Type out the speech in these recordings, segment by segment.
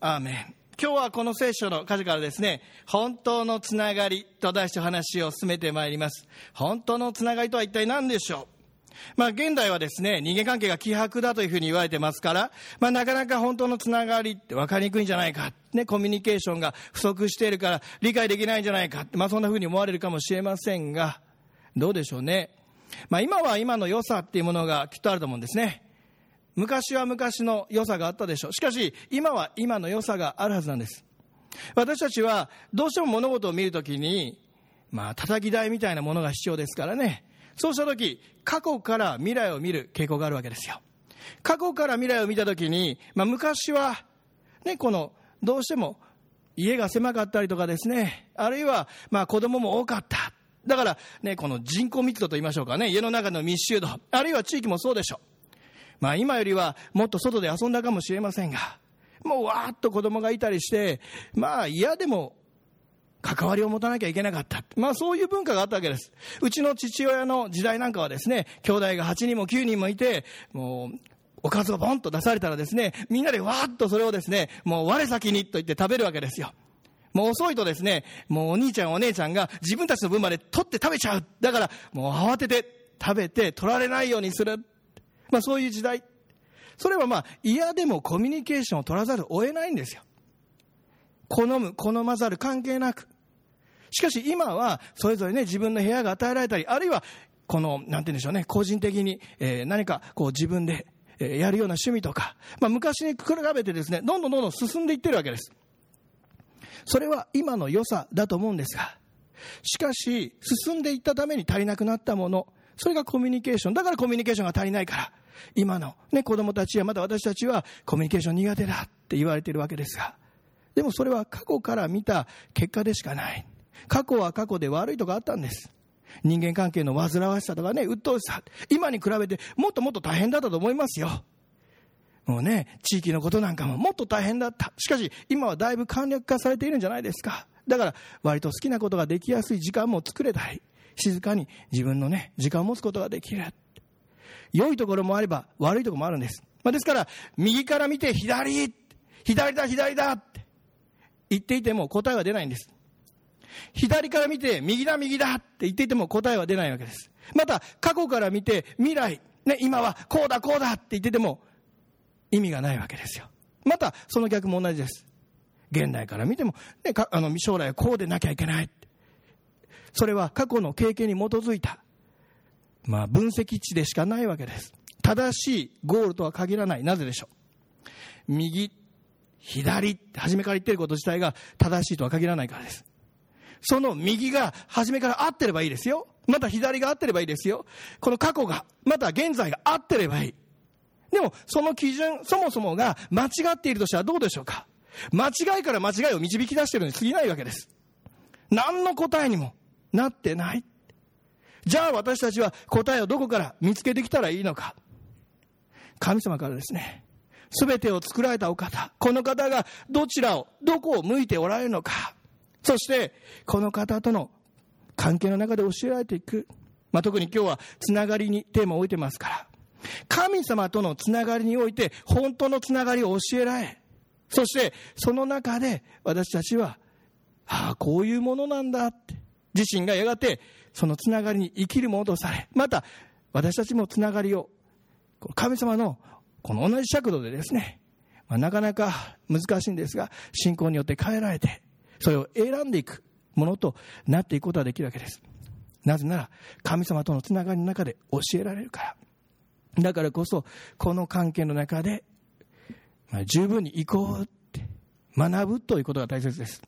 アーメン今日はこの聖書の箇所からですね本当のつながりと題して話を進めてまいります本当のつながりとは一体何でしょう？まあ、現代はですね、人間関係が希薄だというふうに言われてますから、まあ、なかなか本当のつながりって分かりにくいんじゃないか。ね、コミュニケーションが不足しているから理解できないんじゃないか。まあ、そんなふうに思われるかもしれませんが、どうでしょうね。まあ、今は今の良さっていうものがきっとあると思うんですね。昔は昔の良さがあったでしょう。しかし、今は今の良さがあるはずなんです。私たちはどうしても物事を見るときに、まあ、叩き台みたいなものが必要ですからね。そうしたとき、過去から未来を見る傾向があるわけですよ。過去から未来を見たときに、まあ、昔は、ね、この、どうしても家が狭かったりとかですね、あるいは、まあ、子供も多かった。だから、ね、この人口密度と言いましょうかね、家の中の密集度、あるいは地域もそうでしょう。まあ今よりはもっと外で遊んだかもしれませんが、もうわーっと子供がいたりして、まあ嫌でも関わりを持たなきゃいけなかった。まあそういう文化があったわけです。うちの父親の時代なんかはですね、兄弟が8人も9人もいて、もう、おかずをボンと出されたらですね、みんなでわーっとそれをですね、もう我先にと言って食べるわけですよ。もう遅いとですね、もうお兄ちゃんお姉ちゃんが自分たちの分まで取って食べちゃう。だからもう慌てて食べて取られないようにする。まあそういう時代。それはまあ嫌でもコミュニケーションを取らざるを得ないんですよ。好む、好まざる関係なく。しかし今はそれぞれね自分の部屋が与えられたり、あるいはこの、なんて言うんでしょうね、個人的に、えー、何かこう自分で、えー、やるような趣味とか、まあ昔に比べてですね、どんどんどんどん進んでいってるわけです。それは今の良さだと思うんですが、しかし進んでいったために足りなくなったもの、それがコミュニケーション。だからコミュニケーションが足りないから、今の、ね、子供たちやまた私たちはコミュニケーション苦手だって言われているわけですが、でもそれは過去から見た結果でしかない。過去は過去で悪いとこあったんです。人間関係の煩わしさとかね、鬱陶しさ、今に比べてもっともっと大変だったと思いますよ。もうね、地域のことなんかももっと大変だった。しかし、今はだいぶ簡略化されているんじゃないですか。だから、割と好きなことができやすい時間も作れたり、静かに自分のね、時間を持つことができる。良いところもあれば悪いところもあるんです。まあ、ですから、右から見て左、左だ、左だって言っていても答えは出ないんです。左から見て右だ、右だって言っていても答えは出ないわけです。また、過去から見て未来、ね、今はこうだ、こうだって言ってても意味がないわけですよ。また、その逆も同じです。現代から見ても、ね、あの将来はこうでなきゃいけない。それは過去の経験に基づいた、まあ、分析値でしかないわけです。正しいゴールとは限らない。なぜでしょう？右、左初めから言ってること自体が正しいとは限らないからです。その右が初めから合ってればいいですよ。また左が合ってればいいですよ。この過去が、また現在が合ってればいい。でも、その基準、そもそもが間違っているとしたらどうでしょうか？間違いから間違いを導き出してるに過ぎないわけです。何の答えにもなってない。じゃあ私たちは答えをどこから見つけてきたらいいのか。神様からですね、すべてを作られたお方、この方がどちらを、どこを向いておられるのか。そして、この方との関係の中で教えられていく。まあ、特に今日はつながりにテーマを置いてますから。神様とのつながりにおいて本当のつながりを教えられ、そしてその中で私たちは、ああ、こういうものなんだって、自身がやがてそのつながりに生きるものとされ、また私たちもつながりを、神様のこの同じ尺度でですね、まあ、なかなか難しいんですが、信仰によって変えられて、それを選んでいくものとなっていくことができるわけです。なぜなら、神様とのつながりの中で教えられるから。だからこそ、この関係の中で、まあ、十分に行こうって学ぶということが大切です。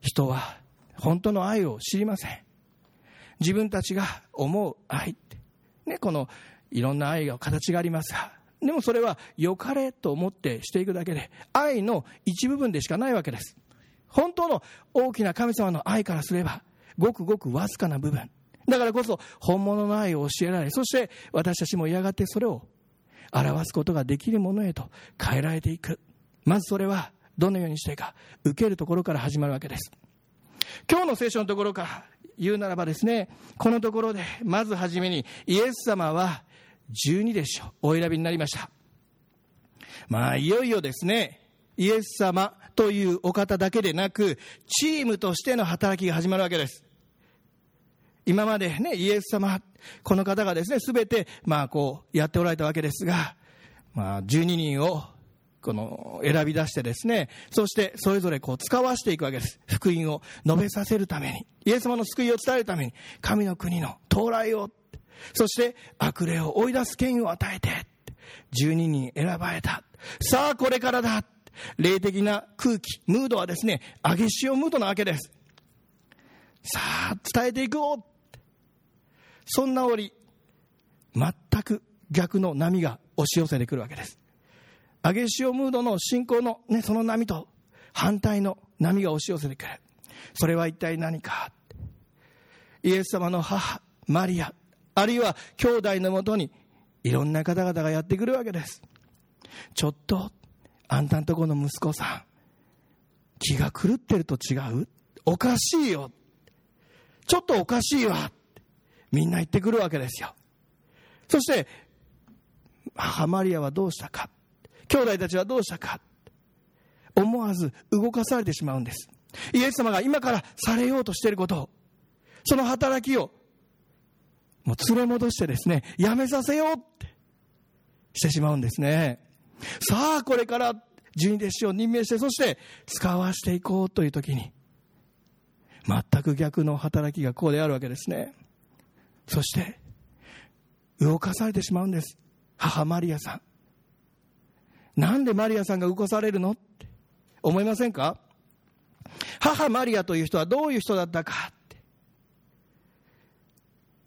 人は本当の愛を知りません。自分たちが思う愛って、ね、このいろんな愛が形がありますが、でもそれは良かれと思ってしていくだけで、愛の一部分でしかないわけです。本当の大きな神様の愛からすれば、ごくごくわずかな部分。だからこそ本物の愛を教えられ、そして私たちもやがってそれを表すことができるものへと変えられていく。まずそれはどのようにしてか、受けるところから始まるわけです。今日の聖書のところか言うならばですね、このところで、まずはじめに、イエス様は12でしょ。お選びになりました。まあ、いよいよですね、イエス様というお方だけでなく、チームとしての働きが始まるわけです。今までね、イエス様、この方がですね、すべて、まあこう、やっておられたわけですが、まあ、12人を、この、選び出してですね、そしてそれぞれこう使わしていくわけです。福音を述べさせるために、イエス様の救いを伝えるために、神の国の到来を、そして悪霊を追い出す権威を与えて、12人選ばれた。さあ、これからだ。霊的な空気、ムードはですね、上げ潮ムードなわけです。さあ、伝えていこう。そんな折、全く逆の波が押し寄せてくるわけです。上げ潮ムードの信仰の、ね、その波と反対の波が押し寄せてくる。それは一体何か？イエス様の母、マリア、あるいは兄弟のもとにいろんな方々がやってくるわけです。ちょっと、あんたんとこの息子さん、気が狂ってると違う？おかしいよ。ちょっとおかしいわ。みんな言ってくるわけですよ。そして、母マリアはどうしたか？兄弟たちはどうしたか。思わず動かされてしまうんです。イエス様が今からされようとしていることを、その働きをもう連れ戻してですね、やめさせようってしてしまうんですね。さあ、これから十二弟子を任命して、そして使わしていこうという時に、全く逆の働きがこうであるわけですね。そして、動かされてしまうんです。母マリアさん。なんでマリアさんが動かされるのって思いませんか？母マリアという人はどういう人だったかって。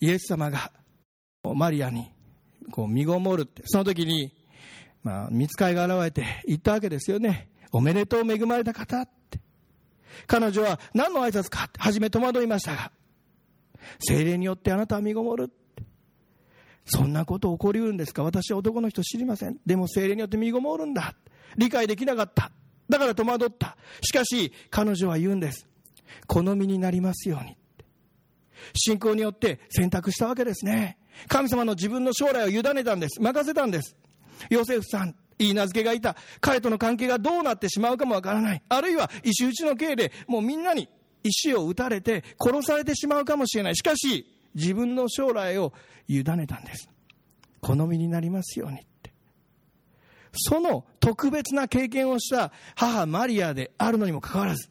イエス様がマリアにこう身ごもるって、その時に、まあ、見つかいが現れて言ったわけですよね。おめでとう恵まれた方って。彼女は何の挨拶かって初め戸惑いましたが、精霊によってあなたは身ごもるって。そんなこと起こりうるんですか？私は男の人知りません。でも精霊によって身ごもるんだ。理解できなかった。だから戸惑った。しかし、彼女は言うんです。好みになりますように。信仰によって選択したわけですね。神様の自分の将来を委ねたんです。任せたんです。ヨセフさん、いい名付けがいた。彼との関係がどうなってしまうかもわからない。あるいは石打ちの刑でもうみんなに石を打たれて殺されてしまうかもしれない。しかし、自分の将来を委ねたんです。好みになりますようにって。その特別な経験をした母マリアであるのにもかかわらず、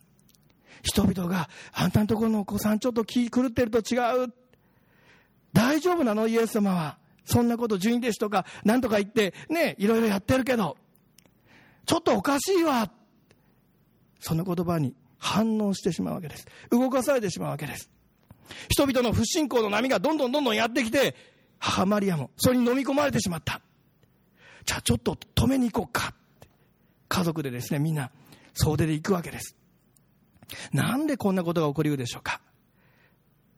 人々が、あんたのところのお子さんちょっと気狂ってると違う。大丈夫なのイエス様は。そんなこと順位弟子とか何とか言ってね、いろいろやってるけど、ちょっとおかしいわ。その言葉に反応してしまうわけです。動かされてしまうわけです。人々の不信仰の波がどんどんどんどんやってきて、母マリアもそれに飲み込まれてしまった。じゃあちょっと止めに行こうか。家族でですね、みんな総出で行くわけです。なんでこんなことが起こりうるでしょうか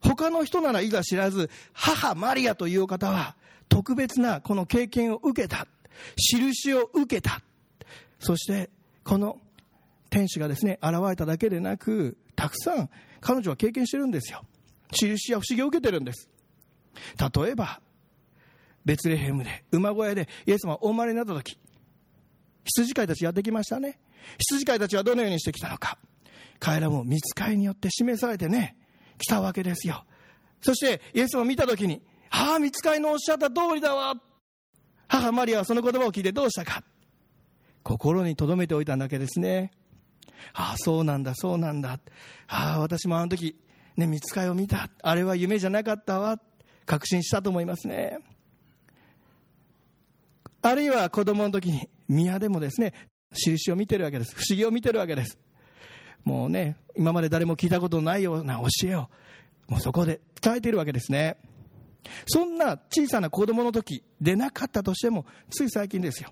他の人ならいざ知らず、母マリアという方は特別なこの経験を受けた。印を受けた。そしてこの天使がですね、現れただけでなく、たくさん彼女は経験してるんですよ。印や不思議を受けてるんです。例えば、ベツレヘムで、馬小屋でイエス様がお生まれになった時、羊飼いたちやってきましたね。羊飼いたちはどのようにしてきたのか。彼らも見つかりによって示されてね、来たわけですよ。そして、イエスを見たときに、はあ、見つかりのおっしゃった通りだわ。母マリアはその言葉を聞いてどうしたか。心に留めておいただけですね。ああ、そうなんだ、そうなんだ。ああ、私もあの時、ね、見つかりを見た。あれは夢じゃなかったわ。確信したと思いますね。あるいは子供の時に宮でもですね、印を見てるわけです。不思議を見てるわけです。もうね、今まで誰も聞いたことないような教えを、もうそこで伝えているわけですね。そんな小さな子供の時でなかったとしても、つい最近ですよ。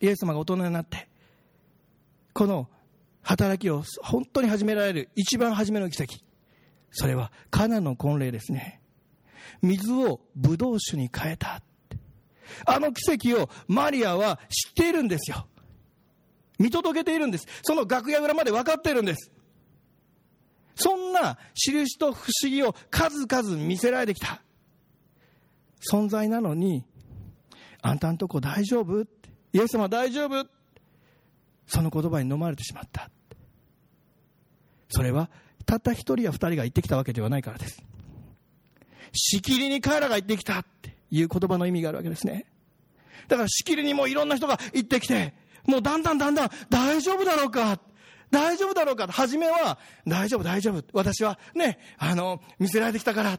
イエス様が大人になって、この働きを本当に始められる一番初めの奇跡。それはカナの婚礼ですね。水をブドウ酒に変えた。あの奇跡をマリアは知っているんですよ。見届けているんです。その楽屋裏まで分かっているんです。そんな印と不思議を数々見せられてきた存在なのに、あんたんとこ大丈夫？イエス様大丈夫？その言葉に飲まれてしまったそれはたった一人や二人が言ってきたわけではないからです。しきりに彼らが言ってきたっていう言葉の意味があるわけですね。だからしきりにもういろんな人が言ってきてもうだんだんだんだん大丈夫だろうか大丈夫だろうか初めは大丈夫大丈夫私はねあの見せられてきたから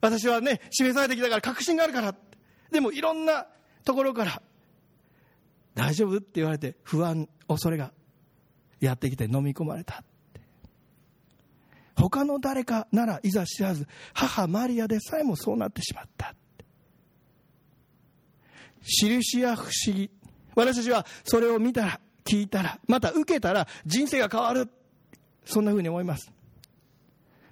私はね示されてきたから確信があるからでもいろんなところから大丈夫って言われて不安恐れがやってきて飲み込まれた。他の誰かならいざ知らず母マリアでさえもそうなってしまった。印や不思議。私たちはそれを見たら聞いたらまた受けたら人生が変わる。そんなふうに思います。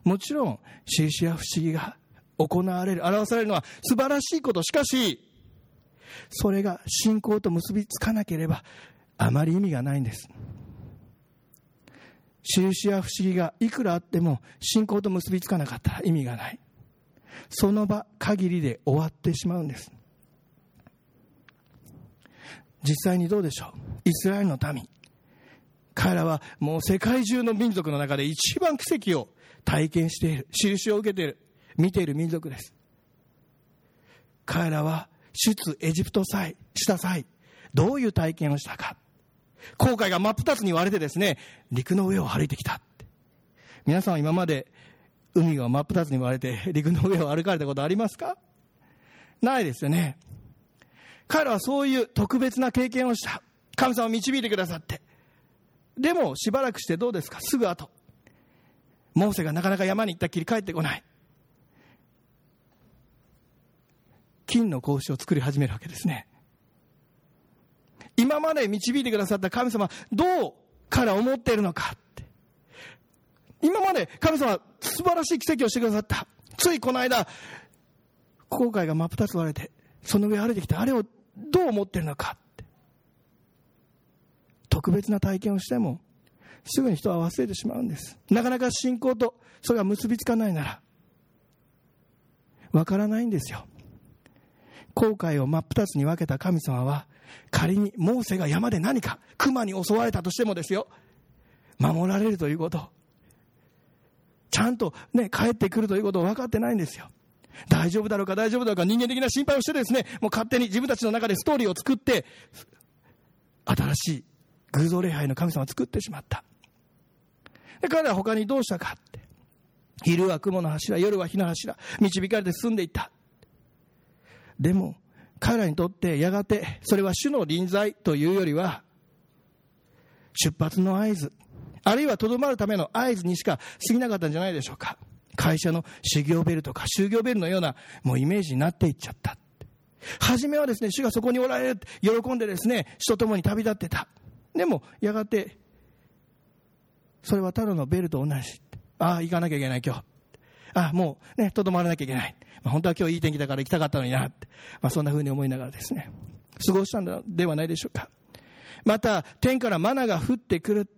もちろん印や不思議が行われる表されるのは素晴らしいことしかしそれが信仰と結びつかなければあまり意味がないんです。印や不思議がいくらあっても信仰と結びつかなかったら意味がない。その場限りで終わってしまうんです。実際にどうでしょう？イスラエルの民。彼らはもう世界中の民族の中で一番奇跡を体験している。印を受けている。見ている民族です。彼らは出エジプト際した際どういう体験をしたか。航海が真っ二つに割れてですね陸の上を歩いてきた皆さんは今まで海が真っ二つに割れて陸の上を歩かれたことありますか？ないですよね。彼らはそういう特別な経験をした。神様を導いてくださって。でもしばらくしてどうですか？すぐ後。モーセがなかなか山に行ったっきり帰ってこない。金の格子を作り始めるわけですね。今まで導いてくださった神様どうから思っているのかって。今まで神様素晴らしい奇跡をしてくださった。ついこの間後悔が真っ二つ割れてその上歩いてきてあれをどう思ってるのかって。特別な体験をしてもすぐに人は忘れてしまうんです。なかなか信仰とそれが結びつかないならわからないんですよ。後悔を真っ二つに分けた神様は仮にモーセが山で何か熊に襲われたとしてもですよ。守られるということ。ちゃんとね帰ってくるということを分かってないんですよ。大丈夫だろうか大丈夫だろうか人間的な心配をしてですねもう勝手に自分たちの中でストーリーを作って新しい偶像礼拝の神様を作ってしまった。で彼らは他にどうしたかって。昼は雲の柱夜は火の柱導かれて進んでいった。でも彼らにとってやがてそれは主の臨在というよりは出発の合図あるいはとどまるための合図にしか過ぎなかったんじゃないでしょうか。会社の修行ベルとか就業ベルのようなもうイメージになっていっちゃった。初めはですね主がそこにおられる喜んでですね主と共に旅立ってた。でもやがてそれはただのベルと同じ。ああ行かなきゃいけない今日。あもうねとどまらなきゃいけないまあ、本当は今日いい天気だから行きたかったのになって、まあ、そんな風に思いながらですね、過ごしたのではないでしょうか。また、天からマナが降ってくる。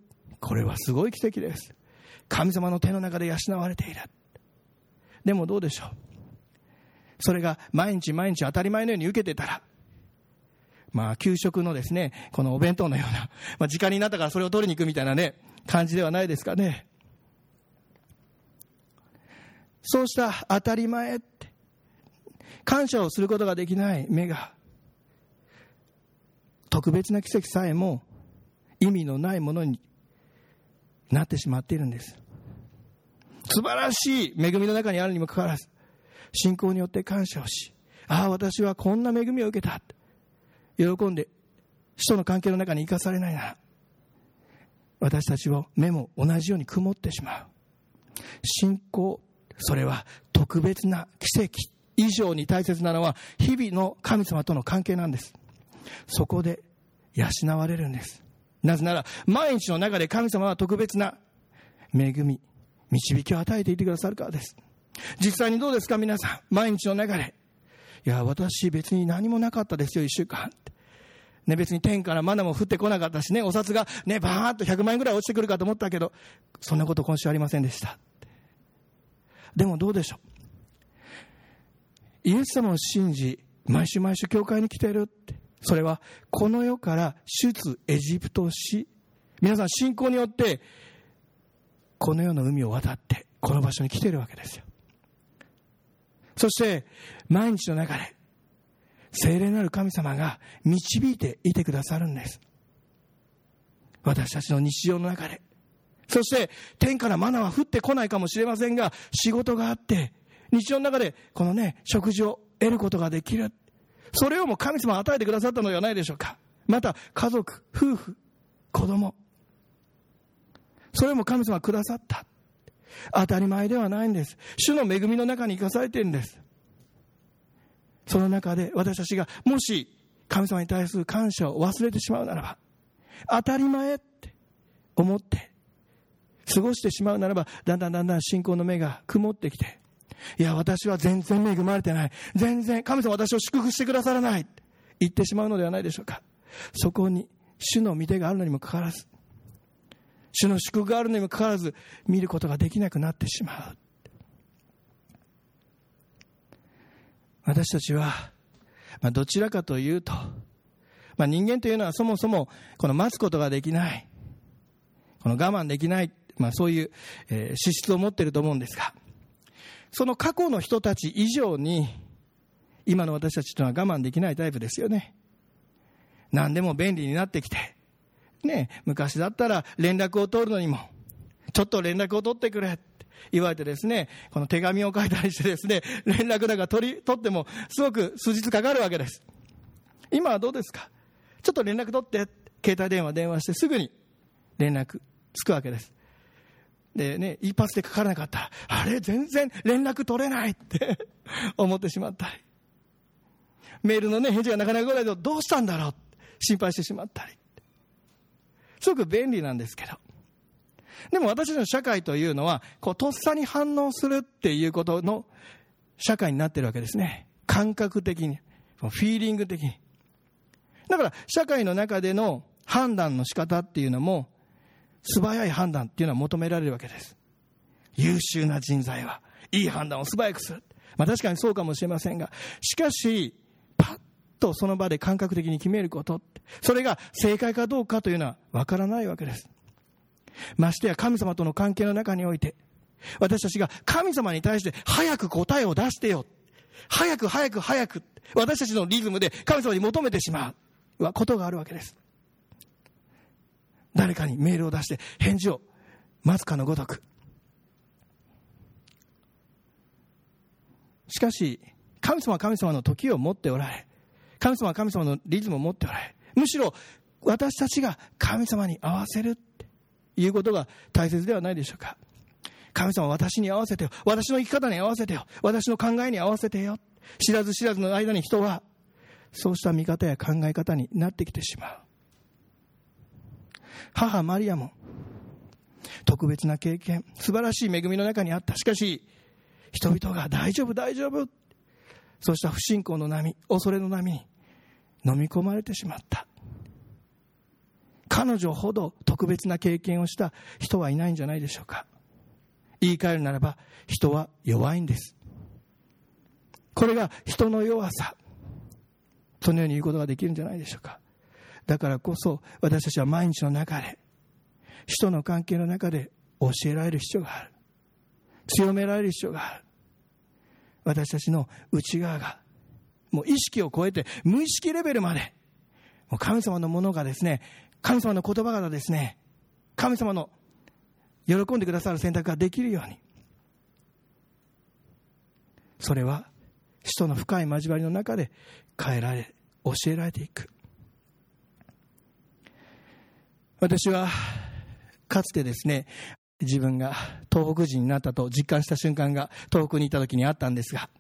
これはすごい奇跡です。神様の手の中で養われている。でもどうでしょう。それが毎日毎日当たり前のように受けてたら、まあ、給食のですね、このお弁当のような、まあ、時間になったからそれを取りに行くみたいなね、感じではないですかね。そうした当たり前って、感謝をすることができない目が。特別な奇跡さえも意味のないものになってしまっているんです。素晴らしい恵みの中にあるにもかかわらず信仰によって感謝をしああ私はこんな恵みを受けた。喜んで人の関係の中に生かされないなら私たちを目も同じように曇ってしまう。信仰それは特別な奇跡以上に大切なのは日々の神様との関係なんです。そこで養われるんです。なぜなら毎日の中で神様は特別な恵み導きを与えていてくださるからです。実際にどうですか皆さん。毎日の中で。いや私別に何もなかったですよ1週間ね、別に天からマナも降ってこなかったしね、お札がね、バーッと100万円ぐらい落ちてくるかと思ったけど、そんなこと今週ありませんでした。でもどうでしょう？イエス様を信じ、毎週毎週教会に来てるって。それは、この世から出エジプトし、皆さん信仰によってこの世の海を渡ってこの場所に来てるわけですよ。そして毎日の中で聖霊なる神様が導いていてくださるんです。私たちの日常の中で。そして天からマナは降ってこないかもしれませんが仕事があって日常の中でこのね食事を得ることができる。それをも神様が与えてくださったのではないでしょうか。また家族夫婦子供。それも神様くださった。当たり前ではないんです。主の恵みの中に生かされているんです。その中で私たちがもし神様に対する感謝を忘れてしまうならば当たり前って思って過ごしてしまうならばだんだんだんだん信仰の目が曇ってきていや私は全然恵まれてない。全然神様私を祝福してくださらない。言ってしまうのではないでしょうか。そこに主の御手があるのにもかかわらず主の祝福があるのにもかかわらず見ることができなくなってしまう。私たちは、まあ、どちらかというと、まあ、人間というのはそもそもこの待つことができない。この我慢できない、まあ、そういう、えー、資質を持っていると思うんですがその過去の人たち以上に今の私たちというのは我慢できないタイプですよね何でも便利になってきてね、昔だったら連絡を取るのにも、ちょっと連絡を取ってくれって言われてですね、この手紙を書いたりしてですね、連絡だが取り、取ってもすごく数日かかるわけです。今はどうですか？ちょっと連絡取って、携帯電話電話してすぐに連絡つくわけです。でね、一発でかからなかったら、あれ、全然連絡取れないって 思ってしまったり。メールのね、返事がなかなか来ないとどうしたんだろうって心配してしまったり。すごく便利なんですけど。でも私の社会というのは、こう、とっさに反応するっていうことの社会になってるわけですね。感覚的に、フィーリング的に。だから、社会の中での判断の仕方っていうのも、素早い判断っていうのは求められるわけです。優秀な人材は、いい判断を素早くする。まあ確かにそうかもしれませんが、しかし、パッとその場で感覚的に決めること、それが正解かどうかというのはわからないわけです。ましてや神様との関係の中において、私たちが神様に対して早く答えを出してよ。早く早く早く。私たちのリズムで神様に求めてしまうことがあるわけです。誰かにメールを出して返事を待つかのごとく。しかし、神様は神様の時を持っておられ、神様は神様のリズムを持っておられ、むしろ私たちが神様に合わせるっていうことが大切ではないでしょうか。神様私に合わせてよ。私の生き方に合わせてよ。私の考えに合わせてよ。知らず知らずの間に人は、そうした見方や考え方になってきてしまう。母マリアも、特別な経験、素晴らしい恵みの中にあった。しかし、人々が大丈夫、大丈夫。そうした不信仰の波、恐れの波に飲み込まれてしまった。彼女ほど特別な経験をした人はいないんじゃないでしょうか。言い換えるならば人は弱いんです。これが人の弱さ。そのように言うことができるんじゃないでしょうか。だからこそ私たちは毎日の中で人の関係の中で教えられる必要がある強められる必要がある私たちの内側がもう意識を超えて、無意識レベルまで、もう神様のものがですね、神様の言葉がですね、神様の喜んでくださる選択ができるように。それは、使徒の深い交わりの中で変えられ、教えられていく。私は、かつてですね、自分が東北人になったと実感した瞬間が東北にいた時にあったんですが、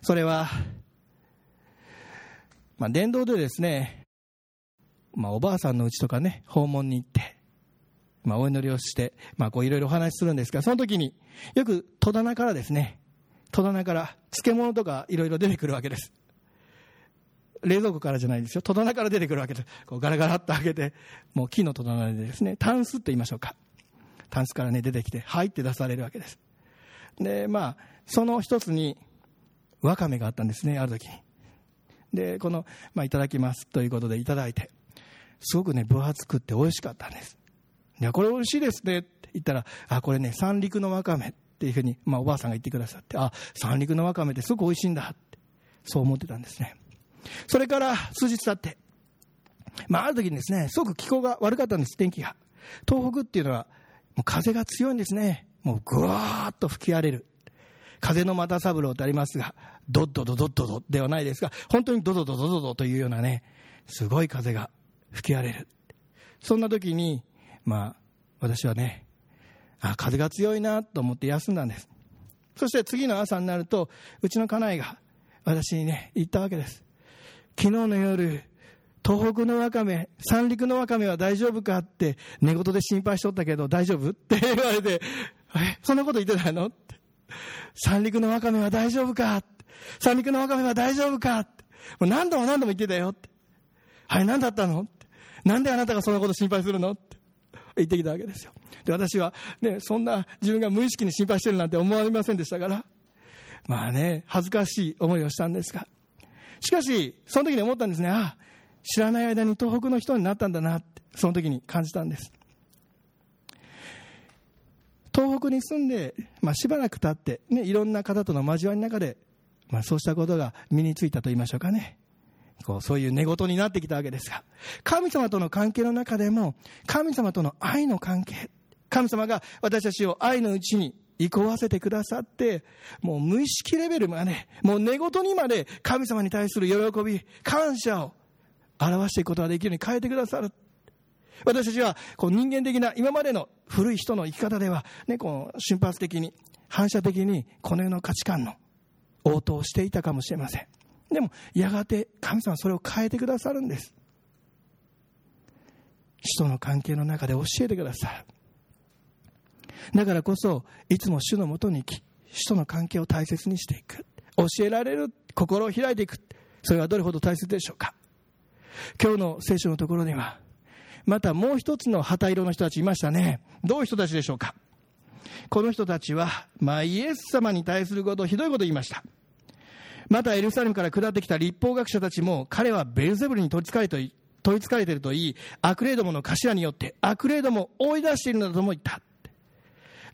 それはまあ、電動でですね、まあ、おばあさんの家とかね、訪問に行って、まあ、お祈りをして、いろいろお話しするんですが、その時に、よく戸棚からですね、戸棚から漬物とかいろいろ出てくるわけです。冷蔵庫からじゃないですよ。戸棚から出てくるわけです。こうガラガラっと開けて、もう木の戸棚でですね、タンスって言いましょうか。タンスからね、出てきて、入って出されるわけです。で、まあ、その一つに、わかめがあったんですね、ある時に。で、この、まあ、いただきますということでいただいて、すごくね、分厚くって美味しかったんです。いや、これ美味しいですねって言ったら、あ、これね、三陸のわかめっていうふうに、まあおばあさんが言ってくださって、あ、三陸のわかめってすごく美味しいんだって、そう思ってたんですね。それから数日経って、まあある時にですね、すごく気候が悪かったんです、天気が。東北っていうのは、もう風が強いんですね。もうぐわーっと吹き荒れる。風の又三郎ってありますが、ドッドドドッドドではないですが、本当にドドドドドドというようなね、すごい風が吹き荒れる。そんな時に、まあ、私はね、あ、風が強いなと思って休んだんです。そして次の朝になると、うちの家内が私にね、言ったわけです。昨日の夜、東北のわかめ、三陸のわかめは大丈夫かって寝言で心配しとったけど大丈夫って 言われて、え、そんなこと言ってないの？って。三陸のわかめは大丈夫かって三陸のわかめは大丈夫かってもう何度も何度も言ってたよって。はい、何だったの？って。なんであなたがそんなこと心配するの？って言ってきたわけですよ。で、私はね、そんな自分が無意識に心配してるなんて思われませんでしたから、まあね、恥ずかしい思いをしたんですが、しかし、その時に思ったんですね、ああ、知らない間に東北の人になったんだなって、その時に感じたんです。東北に住んで、まあ、しばらく経って、ね、いろんな方との交わりの中で、まあ、そうしたことが身についたと言いましょうかね。こうそういう寝言になってきたわけですが、神様との関係の中でも、神様との愛の関係、神様が私たちを愛のうちに憩わせてくださって、もう無意識レベルまで、もう寝言にまで神様に対する喜び、感謝を表していくことができるように変えてくださる。私たちはこう人間的な今までの古い人の生き方では、ね、こう瞬発的に、反射的にこの世の価値観の応答をしていたかもしれません。でも、やがて神様はそれを変えてくださるんです。人の関係の中で教えてくださる。だからこそ、いつも主のもとに行き、人の関係を大切にしていく。教えられる、心を開いていく。それはどれほど大切でしょうか。今日の聖書のところには、またもう一つの旗色の人たちいましたね。どういう人たちでしょうか。この人たちは、まあ、イエス様に対することひどいことを言いました。またエルサレムから下ってきた立法学者たちも、彼はベルゼブルに取りつかれと取りつかれていると言い、悪霊どもの頭によって悪霊どもを追い出しているのだとも言った。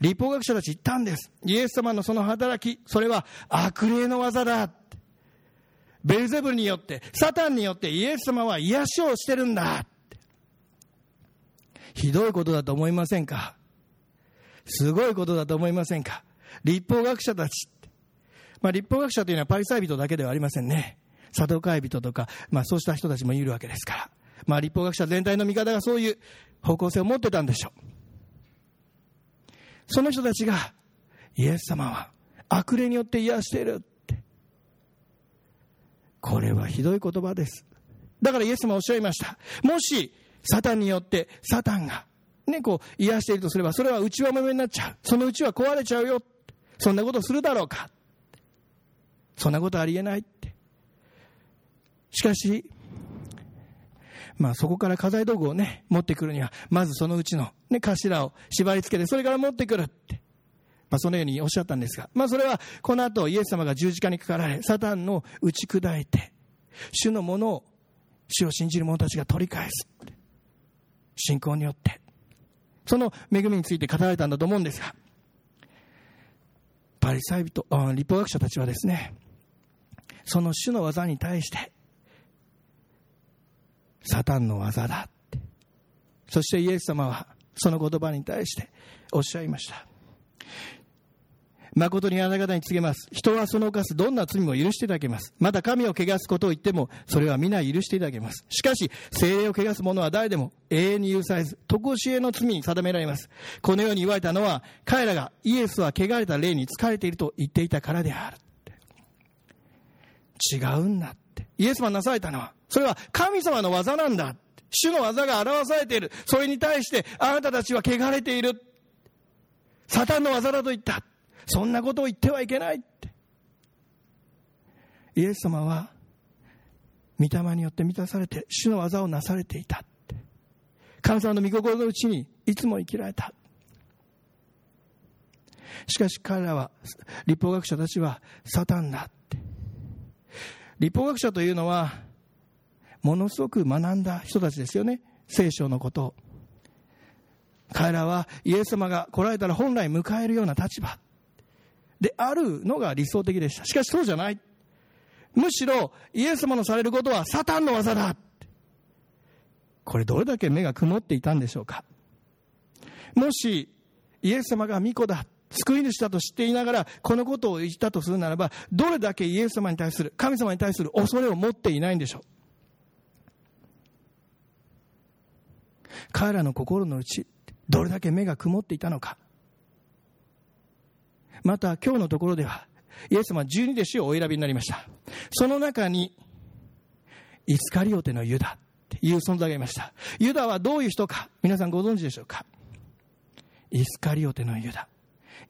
立法学者たち言ったんです。イエス様のその働き、それは悪霊の技だ。ベルゼブによって、サタンによってイエス様は癒しをしてるんだ。ひどいことだと思いませんか？すごいことだと思いませんか？立法学者たち。まあ、立法学者というのはパリサイ人だけではありませんね。佐渡会人とか、まあ、そうした人たちもいるわけですから。まあ、立法学者全体の見方がそういう方向性を持ってたんでしょう。その人たちが、イエス様は悪霊によって癒しているって。これはひどい言葉です。だからイエス様はおっしゃいました。もし、サタンによって、サタンが、ね、こう、癒しているとすれば、それは内輪もめになっちゃう。その内は壊れちゃうよ。そんなことするだろうか。そんなことありえないって。しかし、まあそこから家財道具をね、持ってくるには、まずそのうちのね、頭を縛り付けて、それから持ってくるって。まあそのようにおっしゃったんですが、まあそれはこの後イエス様が十字架にかかられ、サタンの打ち砕いて、主のものを、主を信じる者たちが取り返す。信仰によって。その恵みについて語られたんだと思うんですが、パリサイ人、立法学者たちはですね、その主の技に対して、サタンの技だって。そしてイエス様はその言葉に対しておっしゃいました。誠にあなた方に告げます。人はその犯すどんな罪も許していただけます。また神を汚すことを言っても、それは皆許していただけます。しかし、精霊を汚す者は誰でも永遠に許されず、常しえの罪に定められます。このように言われたのは、彼らがイエスは汚れた霊に疲れていると言っていたからである。違うんだって。イエスはなされたのは、それは神様の技なんだ。主の技が表されている。それに対して、あなたたちは汚れている。サタンの技だと言った。そんなことを言ってはいけないって。イエス様は、御霊によって満たされて、主の技をなされていたって。神様の御心のうちにいつも生きられた。しかし彼らは、立法学者たちは、サタンだって。立法学者というのは、ものすごく学んだ人たちですよね。聖書のことを。彼らはイエス様が来られたら本来迎えるような立場であるのが理想的でした。しかしそうじゃない。むしろイエス様のされることはサタンの技だ。これどれだけ目が曇っていたんでしょうか。もしイエス様が御子だ、救い主だと知っていながらこのことを言ったとするならば、どれだけイエス様に対する、神様に対する恐れを持っていないんでしょう。彼らの心の内、どれだけ目が曇っていたのか。また今日のところでは、イエス様は十二弟子をお選びになりました。その中に、イスカリオテのユダっていう存在がいました。ユダはどういう人か、皆さんご存知でしょうかイスカリオテのユダ。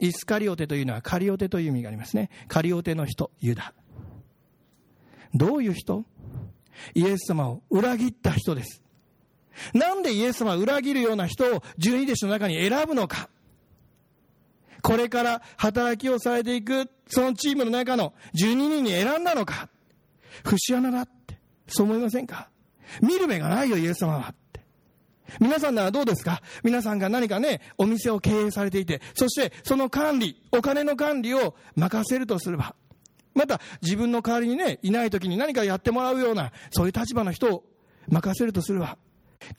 イスカリオテというのはカリオテという意味がありますね。カリオテの人、ユダ。どういう人？イエス様を裏切った人です。なんでイエス様は裏切るような人を十二弟子の中に選ぶのか？これから働きをされていく、そのチームの中の12人に選んだのか？節穴だって、そう思いませんか？見る目がないよ、イエス様は。皆さんならどうですか？皆さんが何かね、お店を経営されていて、そしてその管理、お金の管理を任せるとすれば、また自分の代わりにね、いない時に何かやってもらうような、そういう立場の人を任せるとすれば、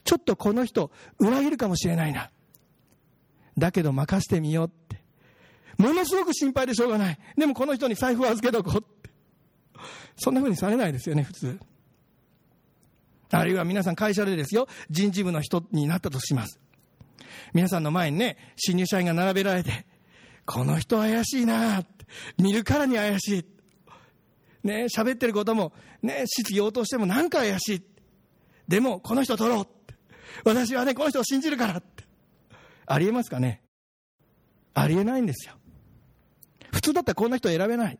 ちょっとこの人、裏切るかもしれないな。だけど任してみようって。ものすごく心配でしょうがない。でもこの人に財布を預けとこうって。そんな風にされないですよね、普通。あるいは皆さん会社でですよ、人事部の人になったとします。皆さんの前にね、新入社員が並べられて、この人怪しいな見るからに怪しい。ね、喋ってることも、ね、質疑応答してもなんか怪しい。でも、この人取ろう。私はね、この人を信じるから。ありえますかね？ありえないんですよ。普通だったらこんな人選べない。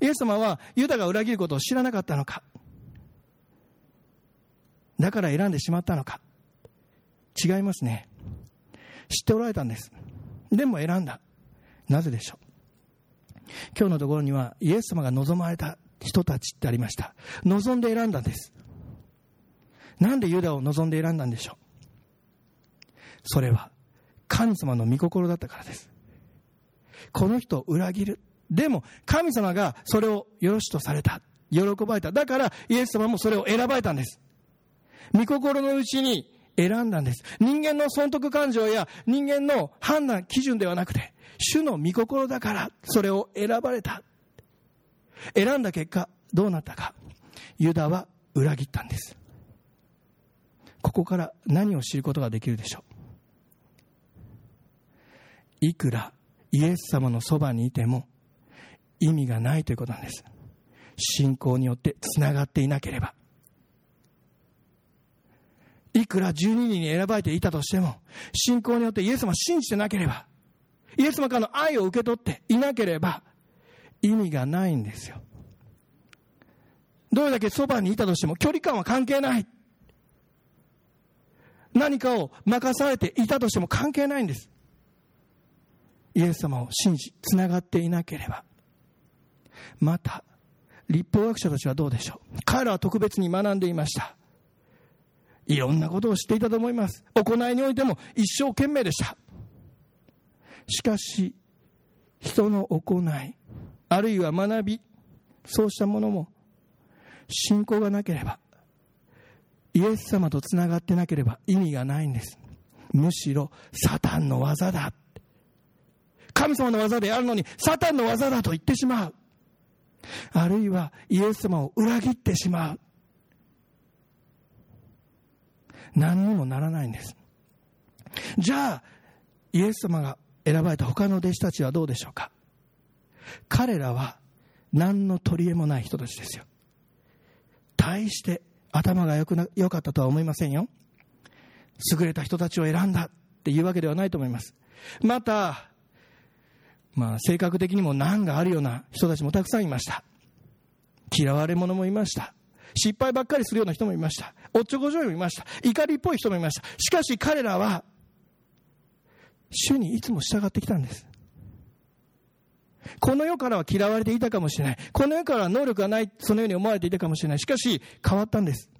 イエス様はユダが裏切ることを知らなかったのか。だから選んでしまったのか。違いますね。知っておられたんです。でも選んだ。なぜでしょう。今日のところにはイエス様が望まれた人たちってありました。望んで選んだんです。なんでユダを望んで選んだんでしょうそれは神様の御心だったからです。この人を裏切る。でも神様がそれをよろしとされた。喜ばれた。だからイエス様もそれを選ばれたんです。御心のうちに選んだんです。人間の損得感情や人間の判断基準ではなくて、主の御心だからそれを選ばれた。選んだ結果、どうなったか。ユダは裏切ったんです。ここから何を知ることができるでしょういくらイエス様のそばにいても意味がないということなんです信仰によってつながっていなければいくら12人に選ばれていたとしても信仰によってイエス様を信じてなければイエス様からの愛を受け取っていなければ意味がないんですよどれだけそばにいたとしても距離感は関係ない何かを任されていたとしても関係ないんです。イエス様を信じ、つながっていなければ。また、立法学者たちはどうでしょう彼らは特別に学んでいました。いろんなことを知っていたと思います。行いにおいても一生懸命でした。しかし、人の行い、あるいは学び、そうしたものも信仰がなければイエス様とつながってなければ意味がないんです。むしろ、サタンの技だ。神様の技であるのに、サタンの技だと言ってしまう。あるいは、イエス様を裏切ってしまう。何にもならないんです。じゃあ、イエス様が選ばれた他の弟子たちはどうでしょうか？彼らは何の取り柄もない人たちですよ。対して頭が良くな良かったとは思いませんよ。優れた人たちを選んだっていうわけではないと思います。また、まあ、性格的にも難があるような人たちもたくさんいました。嫌われ者もいました。失敗ばっかりするような人もいました。おっちょこちょいもいました。怒りっぽい人もいました。しかし彼らは、主にいつも従ってきたんです。この世からは嫌われていたかもしれない。この世からは能力がない、そのように思われていたかもしれない。しかし、変わったんです。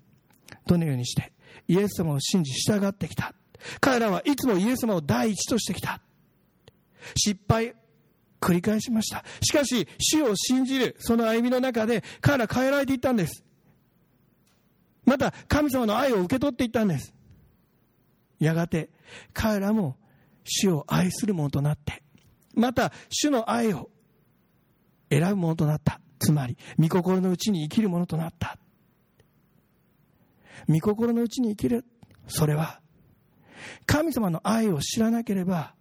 どのようにして、イエス様を信じ従ってきた。彼らはいつもイエス様を第一としてきた。失敗、繰り返しました。しかし、主を信じる、その歩みの中で、彼ら変えられていったんです。また、神様の愛を受け取っていったんです。やがて、彼らも主を愛する者となって、また、主の愛を選ぶ者となった。つまり、御心のうちに生きる者となった。御心のうちに生きる。それは、神様の愛を知らなければ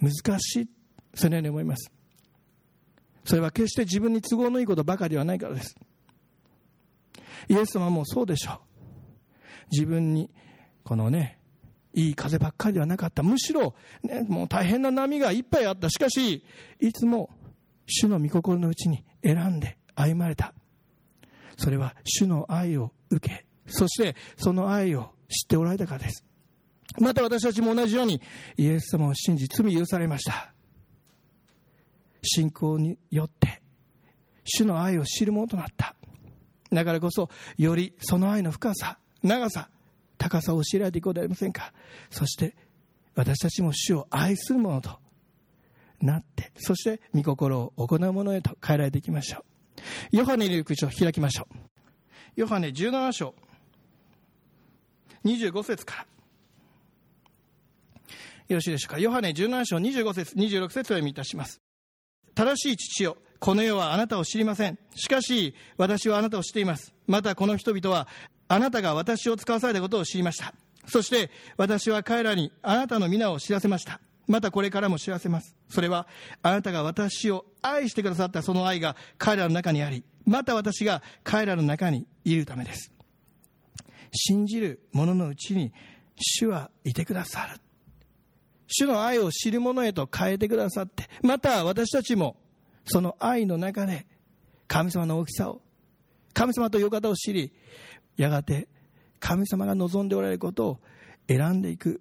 難しい。そのように思います。それは決して自分に都合のいいことばかりではないからです。イエス様もそうでしょう。自分に、このね、いい風ばっかりではなかった。むしろ、ね、もう大変な波がいっぱいあった。しかし、いつも主の御心のうちに選んで歩まれた。それは主の愛を受け、そしてその愛を知っておられたからです。また私たちも同じようにイエス様を信じ罪許されました。信仰によって主の愛を知るものとなった。だからこそ、よりその愛の深さ、長さ、高さを教えられていこうではありませんか？そして、私たちも主を愛するものとなって、そして御心を行うものへと変えられていきましょう。ヨハネに口を開きましょう。ヨハネ17章、25節から。よろしいでしょうか？ヨハネ17章25節、26節を読みいたします。正しい父よ、この世はあなたを知りません。しかし、私はあなたを知っています。またこの人々は、あなたが私を使わされたことを知りました。そして、私は彼らにあなたの皆を知らせました。またこれからも知らせます。それは、あなたが私を愛してくださったその愛が彼らの中にあり、また私が彼らの中にいるためです。信じる者のうちに、主はいてくださる。主の愛を知る者へと変えてくださって、また私たちもその愛の中で神様の大きさを、神様という方を知り、やがて神様が望んでおられることを選んでいく。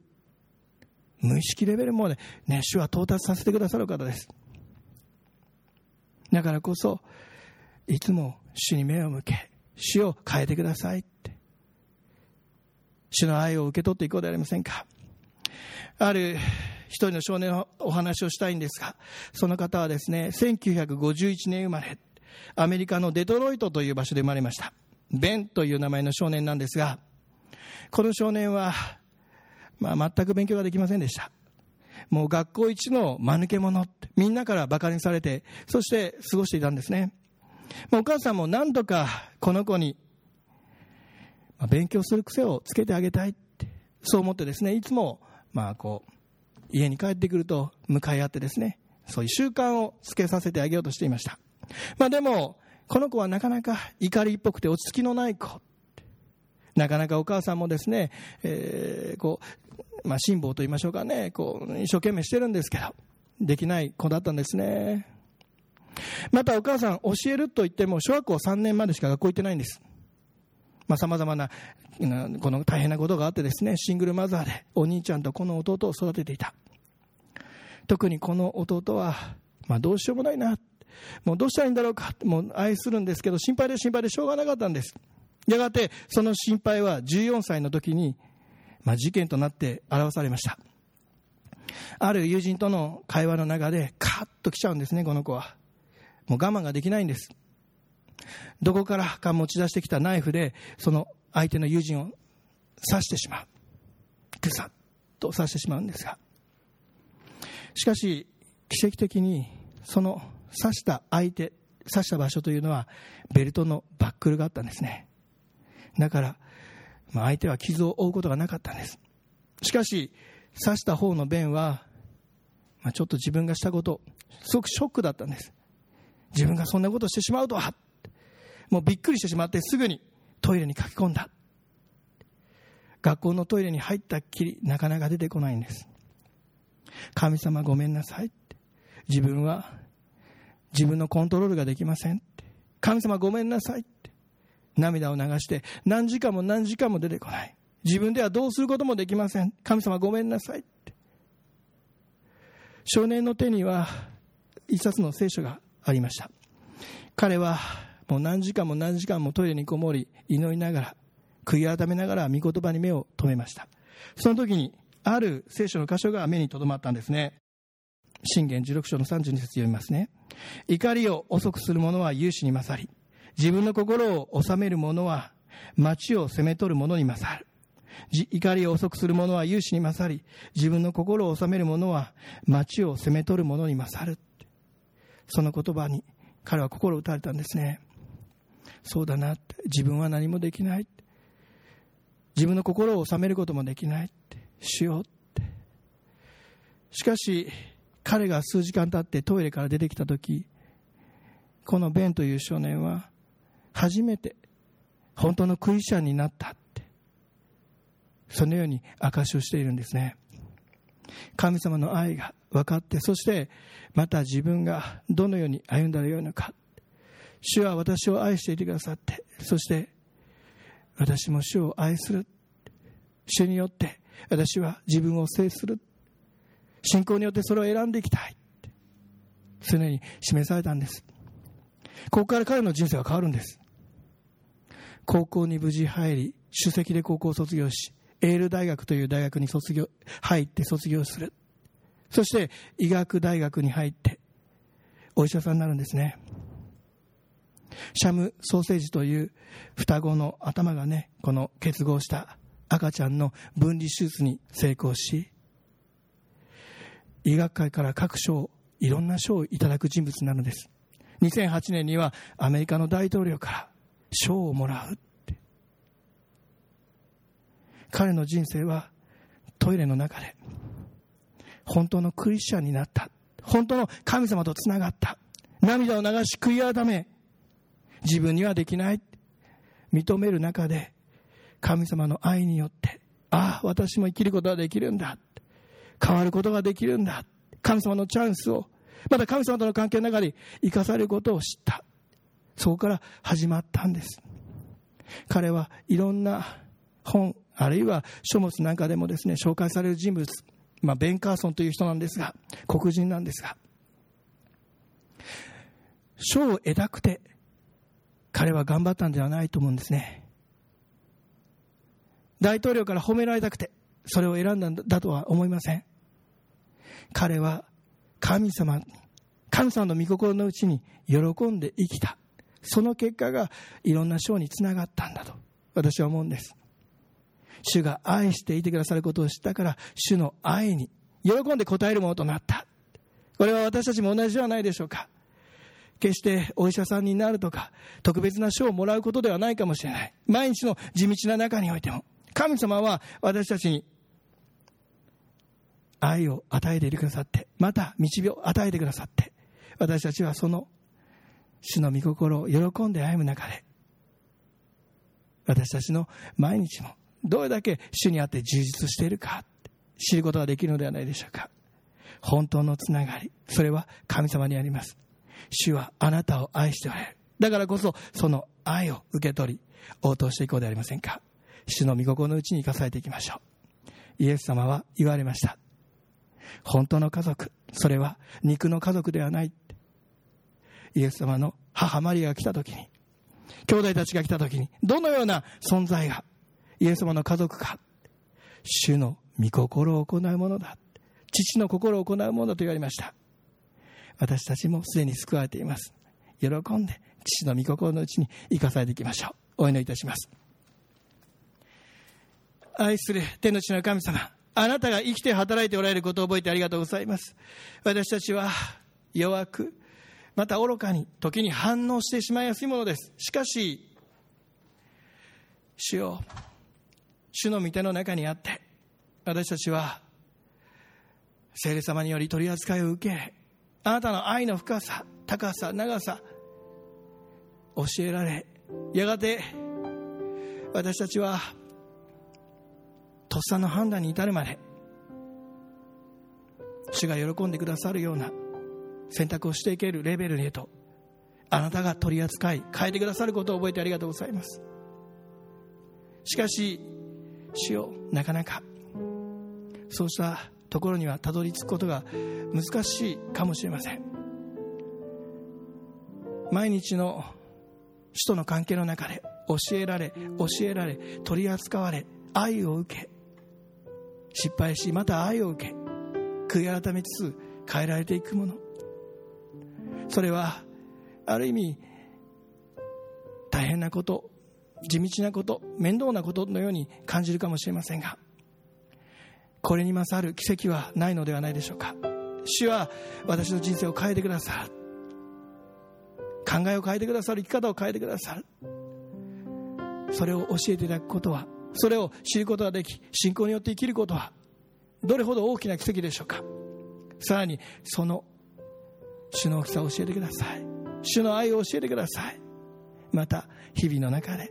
無意識レベルまで、ね、主は到達させてくださる方です。だからこそ、いつも主に目を向け、主を変えてくださいって。主の愛を受け取っていこうではありませんか。ある一人の少年のお話をしたいんですが、その方はですね、1951年生まれ、アメリカのデトロイトという場所で生まれました。ベンという名前の少年なんですが、この少年は、まあ、全く勉強ができませんでした。もう学校一の間抜け者みんなから馬鹿にされて、そして過ごしていたんですね。お母さんも何とかこの子に、まあ勉強する癖をつけてあげたいって、そう思ってですね、いつも、まあこう、家に帰ってくると向かい合ってですね、そういう習慣をつけさせてあげようとしていました。まあでも、この子はなかなか怒りっぽくて落ち着きのない子。なかなかお母さんもですね、えー、こう、まあ辛抱と言いましょうかね、こう、一生懸命してるんですけど、できない子だったんですね。またお母さん、教えると言っても、小学校3年までしか学校行ってないんです。ま、様々な、この大変なことがあってですね、シングルマザーでお兄ちゃんとこの弟を育てていた。特にこの弟は、まあ、どうしようもないな。もうどうしたらいいんだろうか。もう愛するんですけど、心配で心配でしょうがなかったんです。やがて、その心配は14歳の時に、まあ、事件となって表されました。ある友人との会話の中で、カッと来ちゃうんですね、この子は。もう我慢ができないんです。どこからか持ち出してきたナイフで、その相手の友人を刺してしまう。ぐさっと刺してしまうんですが。しかし、奇跡的に、その刺した相手、刺した場所というのは、ベルトのバックルがあったんですね。だから、まあ、相手は傷を負うことがなかったんです。しかし、刺した方の弁は、まあ、ちょっと自分がしたこと、すごくショックだったんです。自分がそんなことをしてしまうとは。もうびっくりしてしまってすぐにトイレに書き込んだ。学校のトイレに入ったっきりなかなか出てこないんです。神様ごめんなさいって。自分は自分のコントロールができませんって。神様ごめんなさいって。涙を流して何時間も何時間も出てこない。自分ではどうすることもできません。神様ごめんなさいって。少年の手には一冊の聖書がありました。彼はもう何時間も何時間もトイレにこもり、祈りながら、悔い改めながら御言葉に目を留めました。その時に、ある聖書の箇所が目に留まったんですね。信玄16章の32節読みますね。怒りを遅くする者は勇士に勝り自分の心を治める者は町を攻め取る者に勝る。怒りを遅くする者は勇士に勝り自分の心を治める者は町を攻め取る者に勝るその言葉に彼は心を打たれたんですね。そうだなって。自分は何もできない自分の心を治めることもできないって。しようって。しかし彼が数時間経ってトイレから出てきた時このベンという少年は初めて本当のクリスチャンになったって。そのように証しをしているんですね。神様の愛が分かってそしてまた自分がどのように歩んだらよいのか。主は私を愛していてくださってそして私も主を愛する。主によって私は自分を制する。信仰によってそれを選んでいきたい。常に示されたんです。ここから彼の人生は変わるんです。高校に無事入り首席で高校を卒業しエール大学という大学に卒業入って卒業する。そして医学大学に入ってお医者さんになるんですね。シャムソーセージという双子の頭がねこの結合した赤ちゃんの分離手術に成功し医学界から各賞いろんな賞をいただく人物なのです。2008年にはアメリカの大統領から賞をもらうって。彼の人生はトイレの中で本当のクリスチャンになった。本当の神様とつながった。涙を流し悔い改め自分にはできない。認める中で神様の愛によってああ私も生きることができるんだ。変わることができるんだ。神様のチャンスをまた神様との関係の中で生かされることを知った。そこから始まったんです。彼はいろんな本あるいは書物なんかでもですね紹介される人物、まあ、ベン・カーソンという人なんですが黒人なんですが賞を得たくて彼は頑張ったんではないと思うんですね。大統領から褒められたくてそれを選んだんだとは思いません。彼は神様神様の御心のうちに喜んで生きた。その結果がいろんな賞につながったんだと私は思うんです。主が愛していてくださることを知ったから主の愛に喜んで応えるものとなった。これは私たちも同じではないでしょうか。決してお医者さんになるとか特別な賞をもらうことではないかもしれない。毎日の地道な中においても。神様は私たちに愛を与えていてくださってまた導を与えてくださって私たちはその主の御心を喜んで歩む中で私たちの毎日もどれだけ主にあって充実しているか知ることができるのではないでしょうか。本当のつながりそれは神様にあります。主はあなたを愛しておられる。だからこそその愛を受け取り応答していこうではありませんか。主の御心のうちに生かされていきましょう。イエス様は言われました。本当の家族それは肉の家族ではない。イエス様の母マリアが来た時に兄弟たちが来た時にどのような存在がイエス様の家族か。主の御心を行うものだ。父の心を行うものだと言われました。私たちもすでに救われています。喜んで父の御心のうちに生かされていきましょう。お祈りいたします。愛する天の地の神様あなたが生きて働いておられることを覚えてありがとうございます。私たちは弱くまた愚かに時に反応してしまいやすいものです。しかし主よ主の御手の中にあって私たちは聖霊様により取り扱いを受けあなたの愛の深さ高さ長さ教えられやがて私たちはとっさの判断に至るまで主が喜んでくださるような選択をしていけるレベルへとあなたが取り扱い変えてくださることを覚えてありがとうございます。しかし主よなかなかそうしたところにはたどり着くことが難しいかもしれません。毎日の主との関係の中で教えられ教えられ取り扱われ愛を受け失敗しまた愛を受け悔い改めつつ変えられていくもの。それはある意味大変なこと地道なこと面倒なことのように感じるかもしれませんがこれに勝る奇跡はないのではないでしょうか。主は私の人生を変えてくださる。考えを変えてくださる。生き方を変えてくださる。それを教えていただくことはそれを知ることができ信仰によって生きることはどれほど大きな奇跡でしょうか。さらにその主の大きさを教えてください。主の愛を教えてください。また日々の中で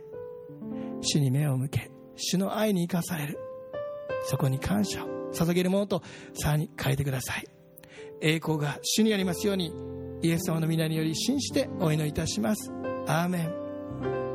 主に目を向け主の愛に生かされる。そこに感謝を捧げるものとさらに変えてください。栄光が主にありますようにイエス様の皆により信じてお祈りいたします。アーメン。